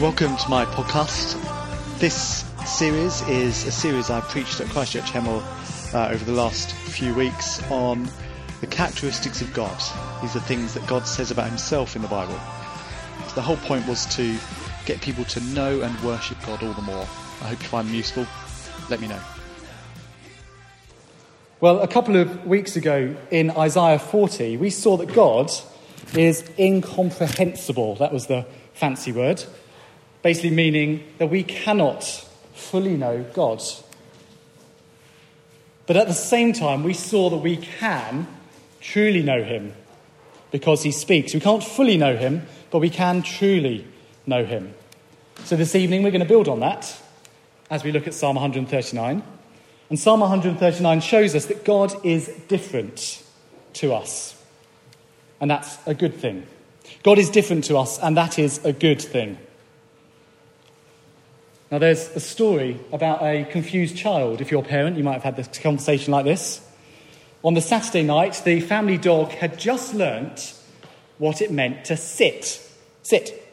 Welcome to my podcast. This series is a series I've preached at Christchurch Hemel uh, over the last few weeks on the characteristics of God. These are things that God says about himself in the Bible. So the whole point was to get people to know and worship God all the more. I hope you find them useful. Let me know. Well, a couple of weeks ago in Isaiah 40, we saw that God is incomprehensible. That was the fancy word. Basically, meaning that we cannot fully know God. But at the same time, we saw that we can truly know Him because He speaks. We can't fully know Him, but we can truly know Him. So this evening, we're going to build on that as we look at Psalm 139. And Psalm 139 shows us that God is different to us. And that's a good thing. God is different to us, and that is a good thing. Now, there's a story about a confused child. If you're a parent, you might have had this conversation like this. On the Saturday night, the family dog had just learnt what it meant to sit. Sit.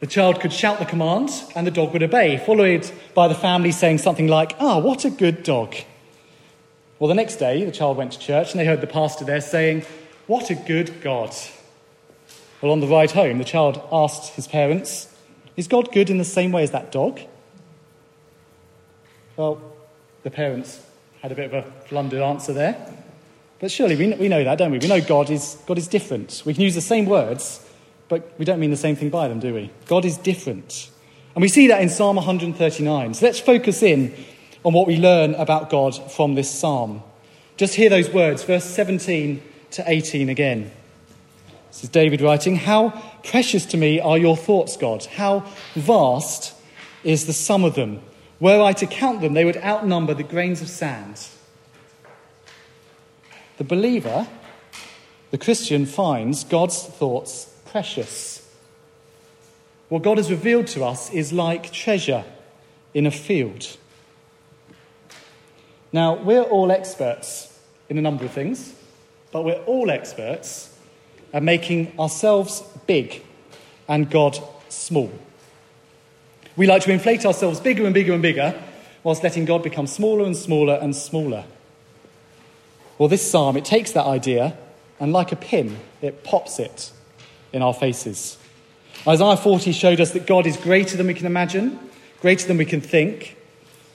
The child could shout the command, and the dog would obey, followed by the family saying something like, Ah, oh, what a good dog. Well, the next day, the child went to church, and they heard the pastor there saying, What a good God. Well, on the ride home, the child asked his parents, is God good in the same way as that dog? Well, the parents had a bit of a blundered answer there. But surely we, we know that, don't we? We know God is, God is different. We can use the same words, but we don't mean the same thing by them, do we? God is different. And we see that in Psalm 139. So let's focus in on what we learn about God from this psalm. Just hear those words, verse 17 to 18 again. This is David writing, How precious to me are your thoughts, God. How vast is the sum of them. Were I to count them, they would outnumber the grains of sand. The believer, the Christian, finds God's thoughts precious. What God has revealed to us is like treasure in a field. Now, we're all experts in a number of things, but we're all experts and making ourselves big and God small. We like to inflate ourselves bigger and bigger and bigger, whilst letting God become smaller and smaller and smaller. Well, this psalm, it takes that idea and, like a pin, it pops it in our faces. Isaiah 40 showed us that God is greater than we can imagine, greater than we can think,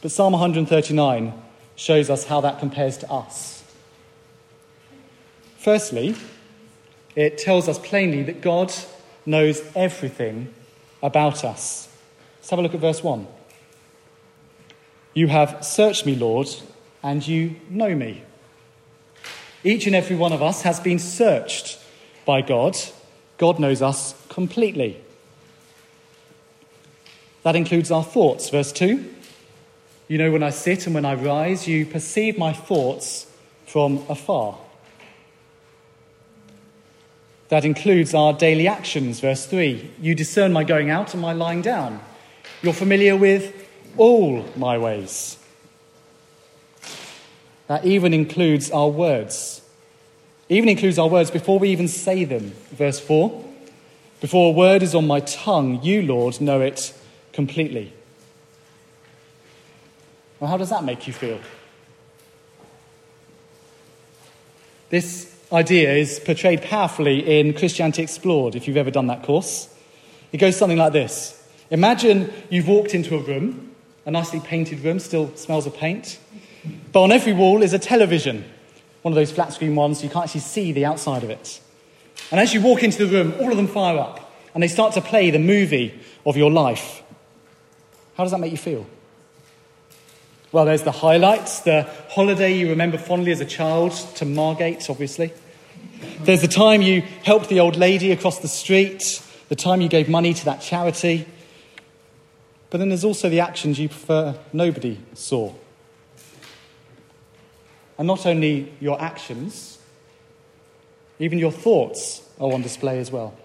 but Psalm 139 shows us how that compares to us. Firstly, it tells us plainly that God knows everything about us. Let's have a look at verse 1. You have searched me, Lord, and you know me. Each and every one of us has been searched by God. God knows us completely. That includes our thoughts. Verse 2 You know when I sit and when I rise, you perceive my thoughts from afar. That includes our daily actions, verse 3. You discern my going out and my lying down. You're familiar with all my ways. That even includes our words. Even includes our words before we even say them. Verse 4. Before a word is on my tongue, you, Lord, know it completely. Well, how does that make you feel? This idea is portrayed powerfully in Christianity Explored, if you've ever done that course. It goes something like this Imagine you've walked into a room, a nicely painted room, still smells of paint, but on every wall is a television, one of those flat screen ones, so you can't actually see the outside of it. And as you walk into the room, all of them fire up and they start to play the movie of your life. How does that make you feel? Well, there's the highlights, the holiday you remember fondly as a child to Margate, obviously. There's the time you helped the old lady across the street, the time you gave money to that charity. But then there's also the actions you prefer nobody saw. And not only your actions, even your thoughts are on display as well.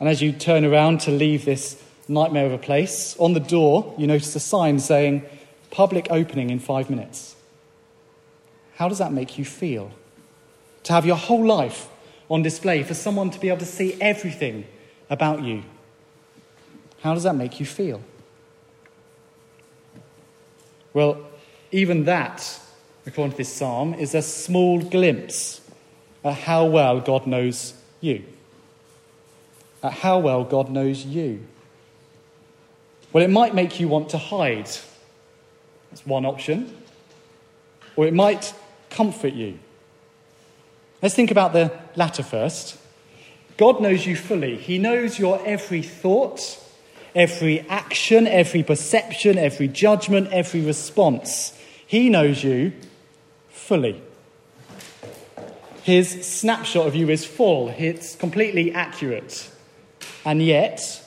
And as you turn around to leave this nightmare of a place, on the door you notice a sign saying, public opening in five minutes. How does that make you feel? To have your whole life on display, for someone to be able to see everything about you. How does that make you feel? Well, even that, according to this psalm, is a small glimpse at how well God knows you. At how well God knows you. Well, it might make you want to hide. That's one option. Or it might comfort you. Let's think about the latter first. God knows you fully. He knows your every thought, every action, every perception, every judgment, every response. He knows you fully. His snapshot of you is full, it's completely accurate. And yet,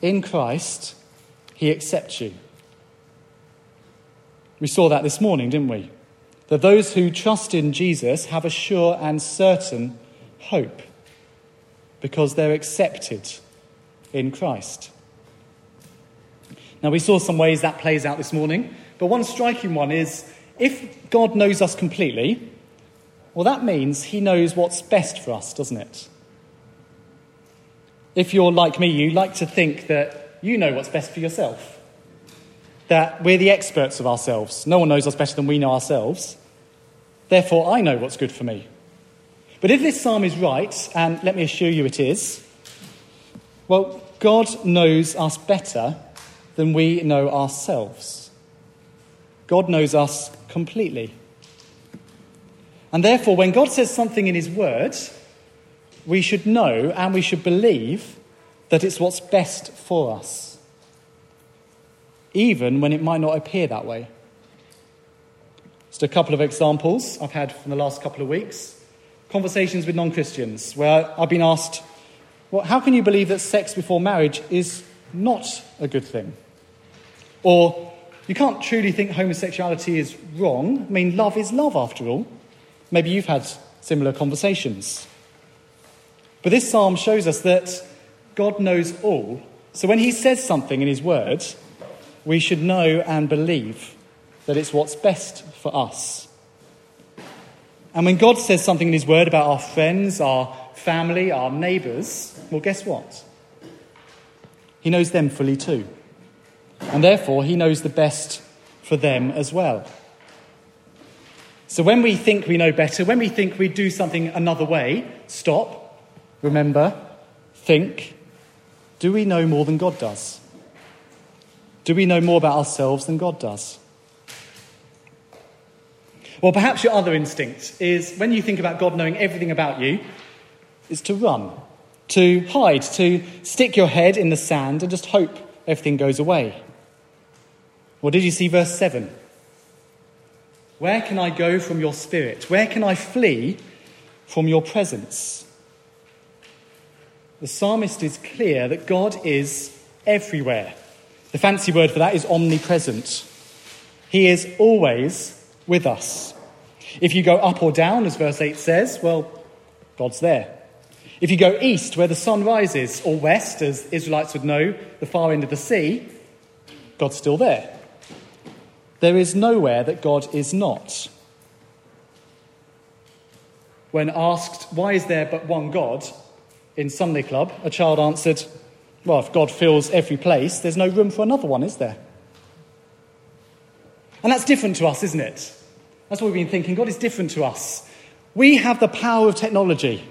in Christ, He accepts you. We saw that this morning, didn't we? That those who trust in Jesus have a sure and certain hope because they're accepted in Christ. Now, we saw some ways that plays out this morning, but one striking one is if God knows us completely, well, that means He knows what's best for us, doesn't it? If you're like me, you like to think that you know what's best for yourself, that we're the experts of ourselves. No one knows us better than we know ourselves. Therefore, I know what's good for me. But if this psalm is right, and let me assure you it is, well, God knows us better than we know ourselves. God knows us completely. And therefore, when God says something in His Word, we should know and we should believe that it's what's best for us, even when it might not appear that way. Just a couple of examples I've had from the last couple of weeks conversations with non Christians where I've been asked, well, how can you believe that sex before marriage is not a good thing? Or, you can't truly think homosexuality is wrong. I mean, love is love after all. Maybe you've had similar conversations. But this psalm shows us that God knows all. So when he says something in his word, we should know and believe that it's what's best for us. And when God says something in His Word about our friends, our family, our neighbours, well, guess what? He knows them fully too. And therefore, He knows the best for them as well. So when we think we know better, when we think we do something another way, stop, remember, think do we know more than God does? Do we know more about ourselves than God does? Well, perhaps your other instinct is when you think about God knowing everything about you, is to run, to hide, to stick your head in the sand and just hope everything goes away. Well, did you see verse 7? Where can I go from your spirit? Where can I flee from your presence? The psalmist is clear that God is everywhere. The fancy word for that is omnipresent. He is always with us. If you go up or down, as verse 8 says, well, God's there. If you go east, where the sun rises, or west, as Israelites would know, the far end of the sea, God's still there. There is nowhere that God is not. When asked, why is there but one God in Sunday Club, a child answered, well, if God fills every place, there's no room for another one, is there? And that's different to us, isn't it? That's what we've been thinking. God is different to us. We have the power of technology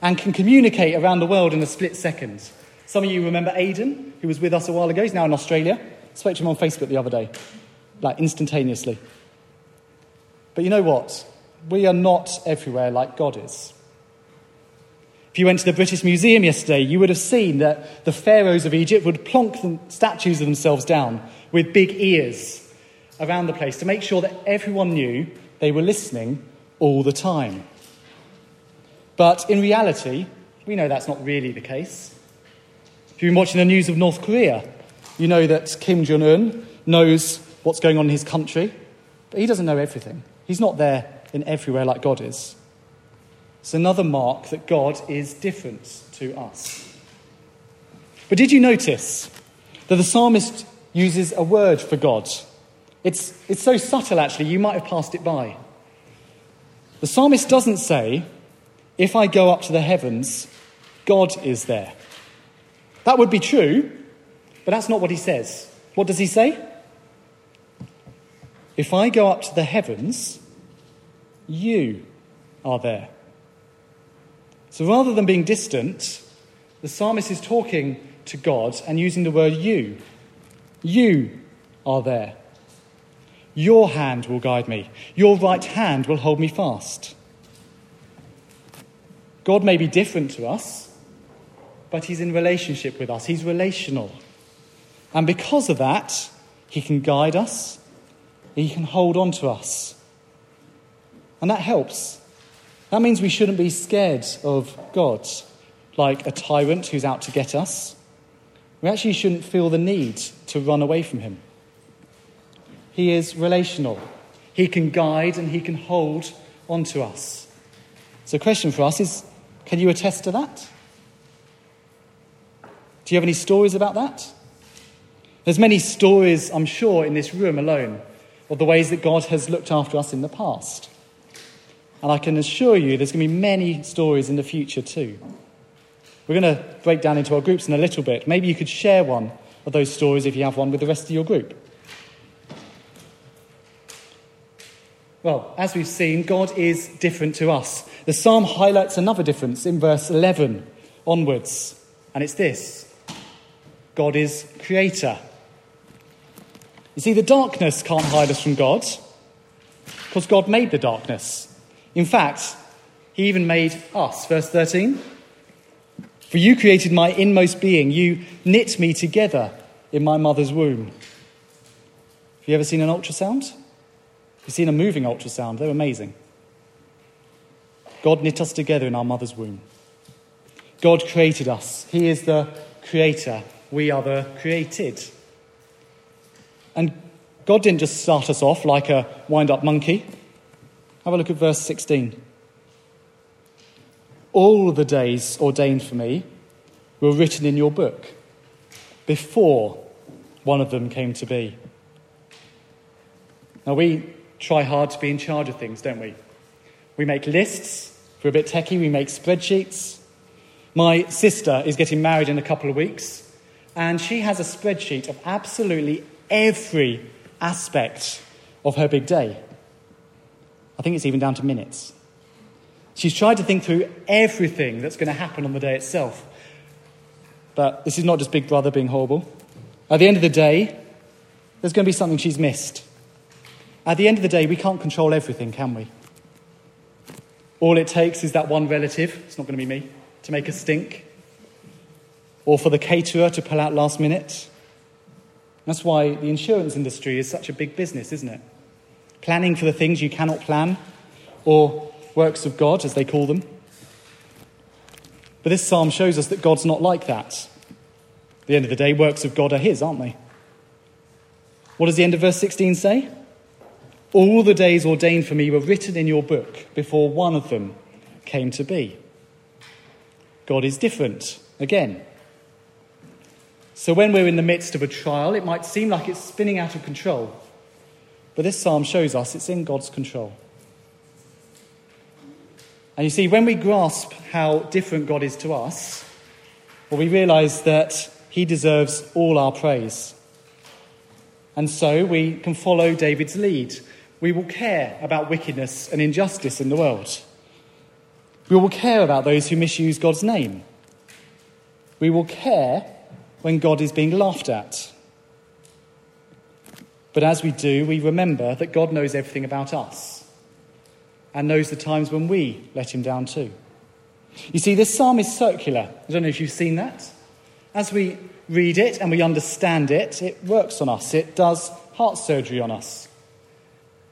and can communicate around the world in a split second. Some of you remember Aidan, who was with us a while ago. He's now in Australia. I spoke to him on Facebook the other day, like instantaneously. But you know what? We are not everywhere like God is. If you went to the British Museum yesterday, you would have seen that the pharaohs of Egypt would plonk the statues of themselves down with big ears around the place to make sure that everyone knew they were listening all the time. But in reality, we know that's not really the case. If you've been watching the news of North Korea, you know that Kim Jong un knows what's going on in his country, but he doesn't know everything. He's not there in everywhere like God is. It's another mark that God is different to us. But did you notice that the psalmist uses a word for God it's, it's so subtle, actually, you might have passed it by. The psalmist doesn't say, If I go up to the heavens, God is there. That would be true, but that's not what he says. What does he say? If I go up to the heavens, you are there. So rather than being distant, the psalmist is talking to God and using the word you. You are there. Your hand will guide me, your right hand will hold me fast. God may be different to us, but He's in relationship with us. He's relational. And because of that, He can guide us, He can hold on to us. And that helps. That means we shouldn't be scared of God, like a tyrant who's out to get us. We actually shouldn't feel the need to run away from Him. He is relational. He can guide and He can hold on to us. So, the question for us is can you attest to that? Do you have any stories about that? There's many stories, I'm sure, in this room alone of the ways that God has looked after us in the past. And I can assure you there's going to be many stories in the future too. We're going to break down into our groups in a little bit. Maybe you could share one of those stories if you have one with the rest of your group. Well, as we've seen, God is different to us. The psalm highlights another difference in verse 11 onwards, and it's this God is creator. You see, the darkness can't hide us from God because God made the darkness. In fact, He even made us. Verse 13 For you created my inmost being, you knit me together in my mother's womb. Have you ever seen an ultrasound? You've seen a moving ultrasound, they're amazing. God knit us together in our mother's womb. God created us. He is the creator. We are the created. And God didn't just start us off like a wind up monkey. Have a look at verse 16. All the days ordained for me were written in your book before one of them came to be. Now, we try hard to be in charge of things, don't we? We make lists. We're a bit techie, we make spreadsheets. My sister is getting married in a couple of weeks, and she has a spreadsheet of absolutely every aspect of her big day. I think it's even down to minutes. She's tried to think through everything that's going to happen on the day itself. But this is not just Big Brother being horrible. At the end of the day, there's going to be something she's missed. At the end of the day, we can't control everything, can we? All it takes is that one relative, it's not going to be me, to make a stink, or for the caterer to pull out last minute. That's why the insurance industry is such a big business, isn't it? Planning for the things you cannot plan, or works of God, as they call them. But this psalm shows us that God's not like that. At the end of the day, works of God are His, aren't they? What does the end of verse 16 say? All the days ordained for me were written in your book before one of them came to be. God is different again. So when we're in the midst of a trial, it might seem like it's spinning out of control. But this psalm shows us it's in God's control. And you see, when we grasp how different God is to us, well, we realize that He deserves all our praise. And so we can follow David's lead we will care about wickedness and injustice in the world. We will care about those who misuse God's name. We will care when God is being laughed at. But as we do, we remember that God knows everything about us and knows the times when we let him down too. You see, this psalm is circular. I don't know if you've seen that. As we read it and we understand it, it works on us, it does heart surgery on us.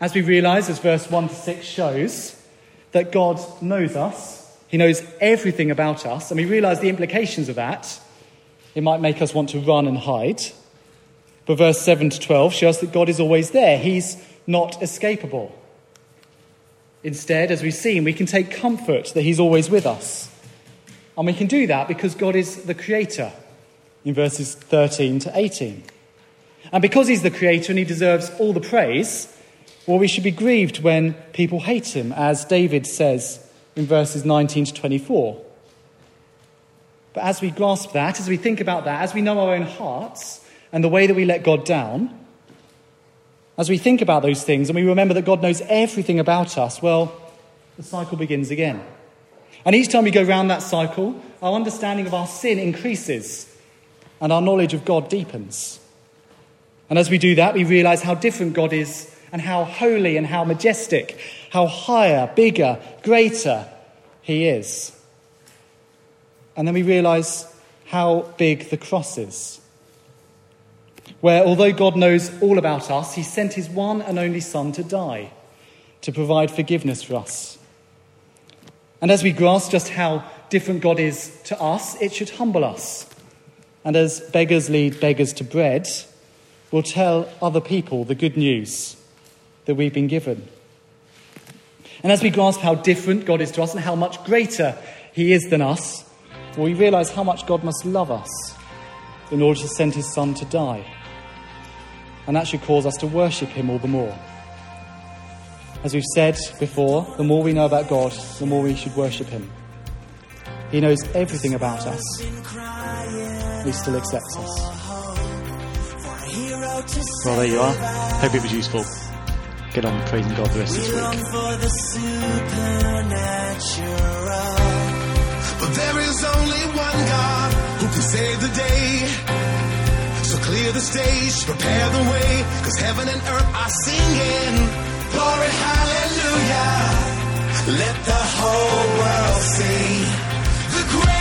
As we realize, as verse 1 to 6 shows, that God knows us, He knows everything about us, and we realize the implications of that, it might make us want to run and hide. But verse 7 to 12 shows that God is always there, He's not escapable. Instead, as we've seen, we can take comfort that He's always with us. And we can do that because God is the Creator in verses 13 to 18. And because He's the Creator and He deserves all the praise, or we should be grieved when people hate him, as David says in verses 19 to 24. But as we grasp that, as we think about that, as we know our own hearts and the way that we let God down, as we think about those things and we remember that God knows everything about us, well, the cycle begins again. And each time we go round that cycle, our understanding of our sin increases and our knowledge of God deepens. And as we do that, we realize how different God is and how holy and how majestic, how higher, bigger, greater He is. And then we realize how big the cross is. Where, although God knows all about us, He sent His one and only Son to die, to provide forgiveness for us. And as we grasp just how different God is to us, it should humble us. And as beggars lead beggars to bread, we'll tell other people the good news that we've been given. And as we grasp how different God is to us and how much greater He is than us, we realize how much God must love us in order to send His Son to die. And that should cause us to worship Him all the more. As we've said before, the more we know about God, the more we should worship Him. He knows everything about us. He still accepts us. Well, there you are. Hope it was useful. Get on praising God the rest of this week. So clear the stage, prepare the way, cause heaven and earth are singing. Glory, hallelujah. Let the whole world see the great.